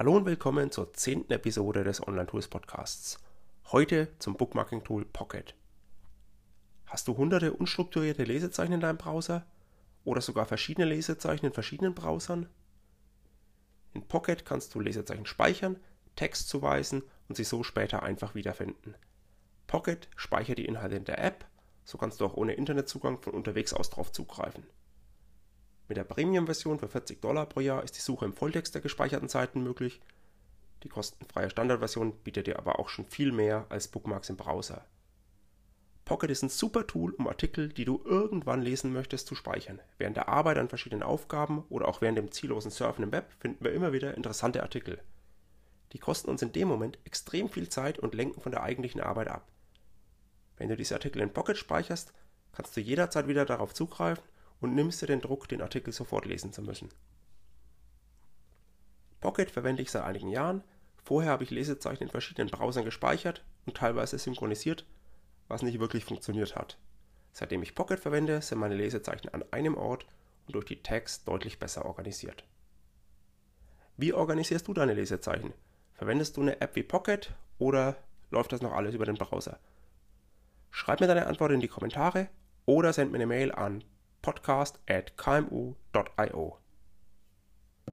Hallo und willkommen zur zehnten Episode des Online Tools Podcasts. Heute zum Bookmarking Tool Pocket. Hast du hunderte unstrukturierte Lesezeichen in deinem Browser? Oder sogar verschiedene Lesezeichen in verschiedenen Browsern? In Pocket kannst du Lesezeichen speichern, Text zuweisen und sie so später einfach wiederfinden. Pocket speichert die Inhalte in der App, so kannst du auch ohne Internetzugang von unterwegs aus drauf zugreifen. Mit der Premium-Version für 40 Dollar pro Jahr ist die Suche im Volltext der gespeicherten Seiten möglich. Die kostenfreie Standardversion bietet dir aber auch schon viel mehr als Bookmarks im Browser. Pocket ist ein super Tool, um Artikel, die du irgendwann lesen möchtest, zu speichern. Während der Arbeit an verschiedenen Aufgaben oder auch während dem ziellosen Surfen im Web finden wir immer wieder interessante Artikel. Die kosten uns in dem Moment extrem viel Zeit und lenken von der eigentlichen Arbeit ab. Wenn du diese Artikel in Pocket speicherst, kannst du jederzeit wieder darauf zugreifen und nimmst dir den Druck, den Artikel sofort lesen zu müssen. Pocket verwende ich seit einigen Jahren. Vorher habe ich Lesezeichen in verschiedenen Browsern gespeichert und teilweise synchronisiert, was nicht wirklich funktioniert hat. Seitdem ich Pocket verwende, sind meine Lesezeichen an einem Ort und durch die Tags deutlich besser organisiert. Wie organisierst du deine Lesezeichen? Verwendest du eine App wie Pocket oder läuft das noch alles über den Browser? Schreib mir deine Antwort in die Kommentare oder send mir eine Mail an podcast at kmu.io.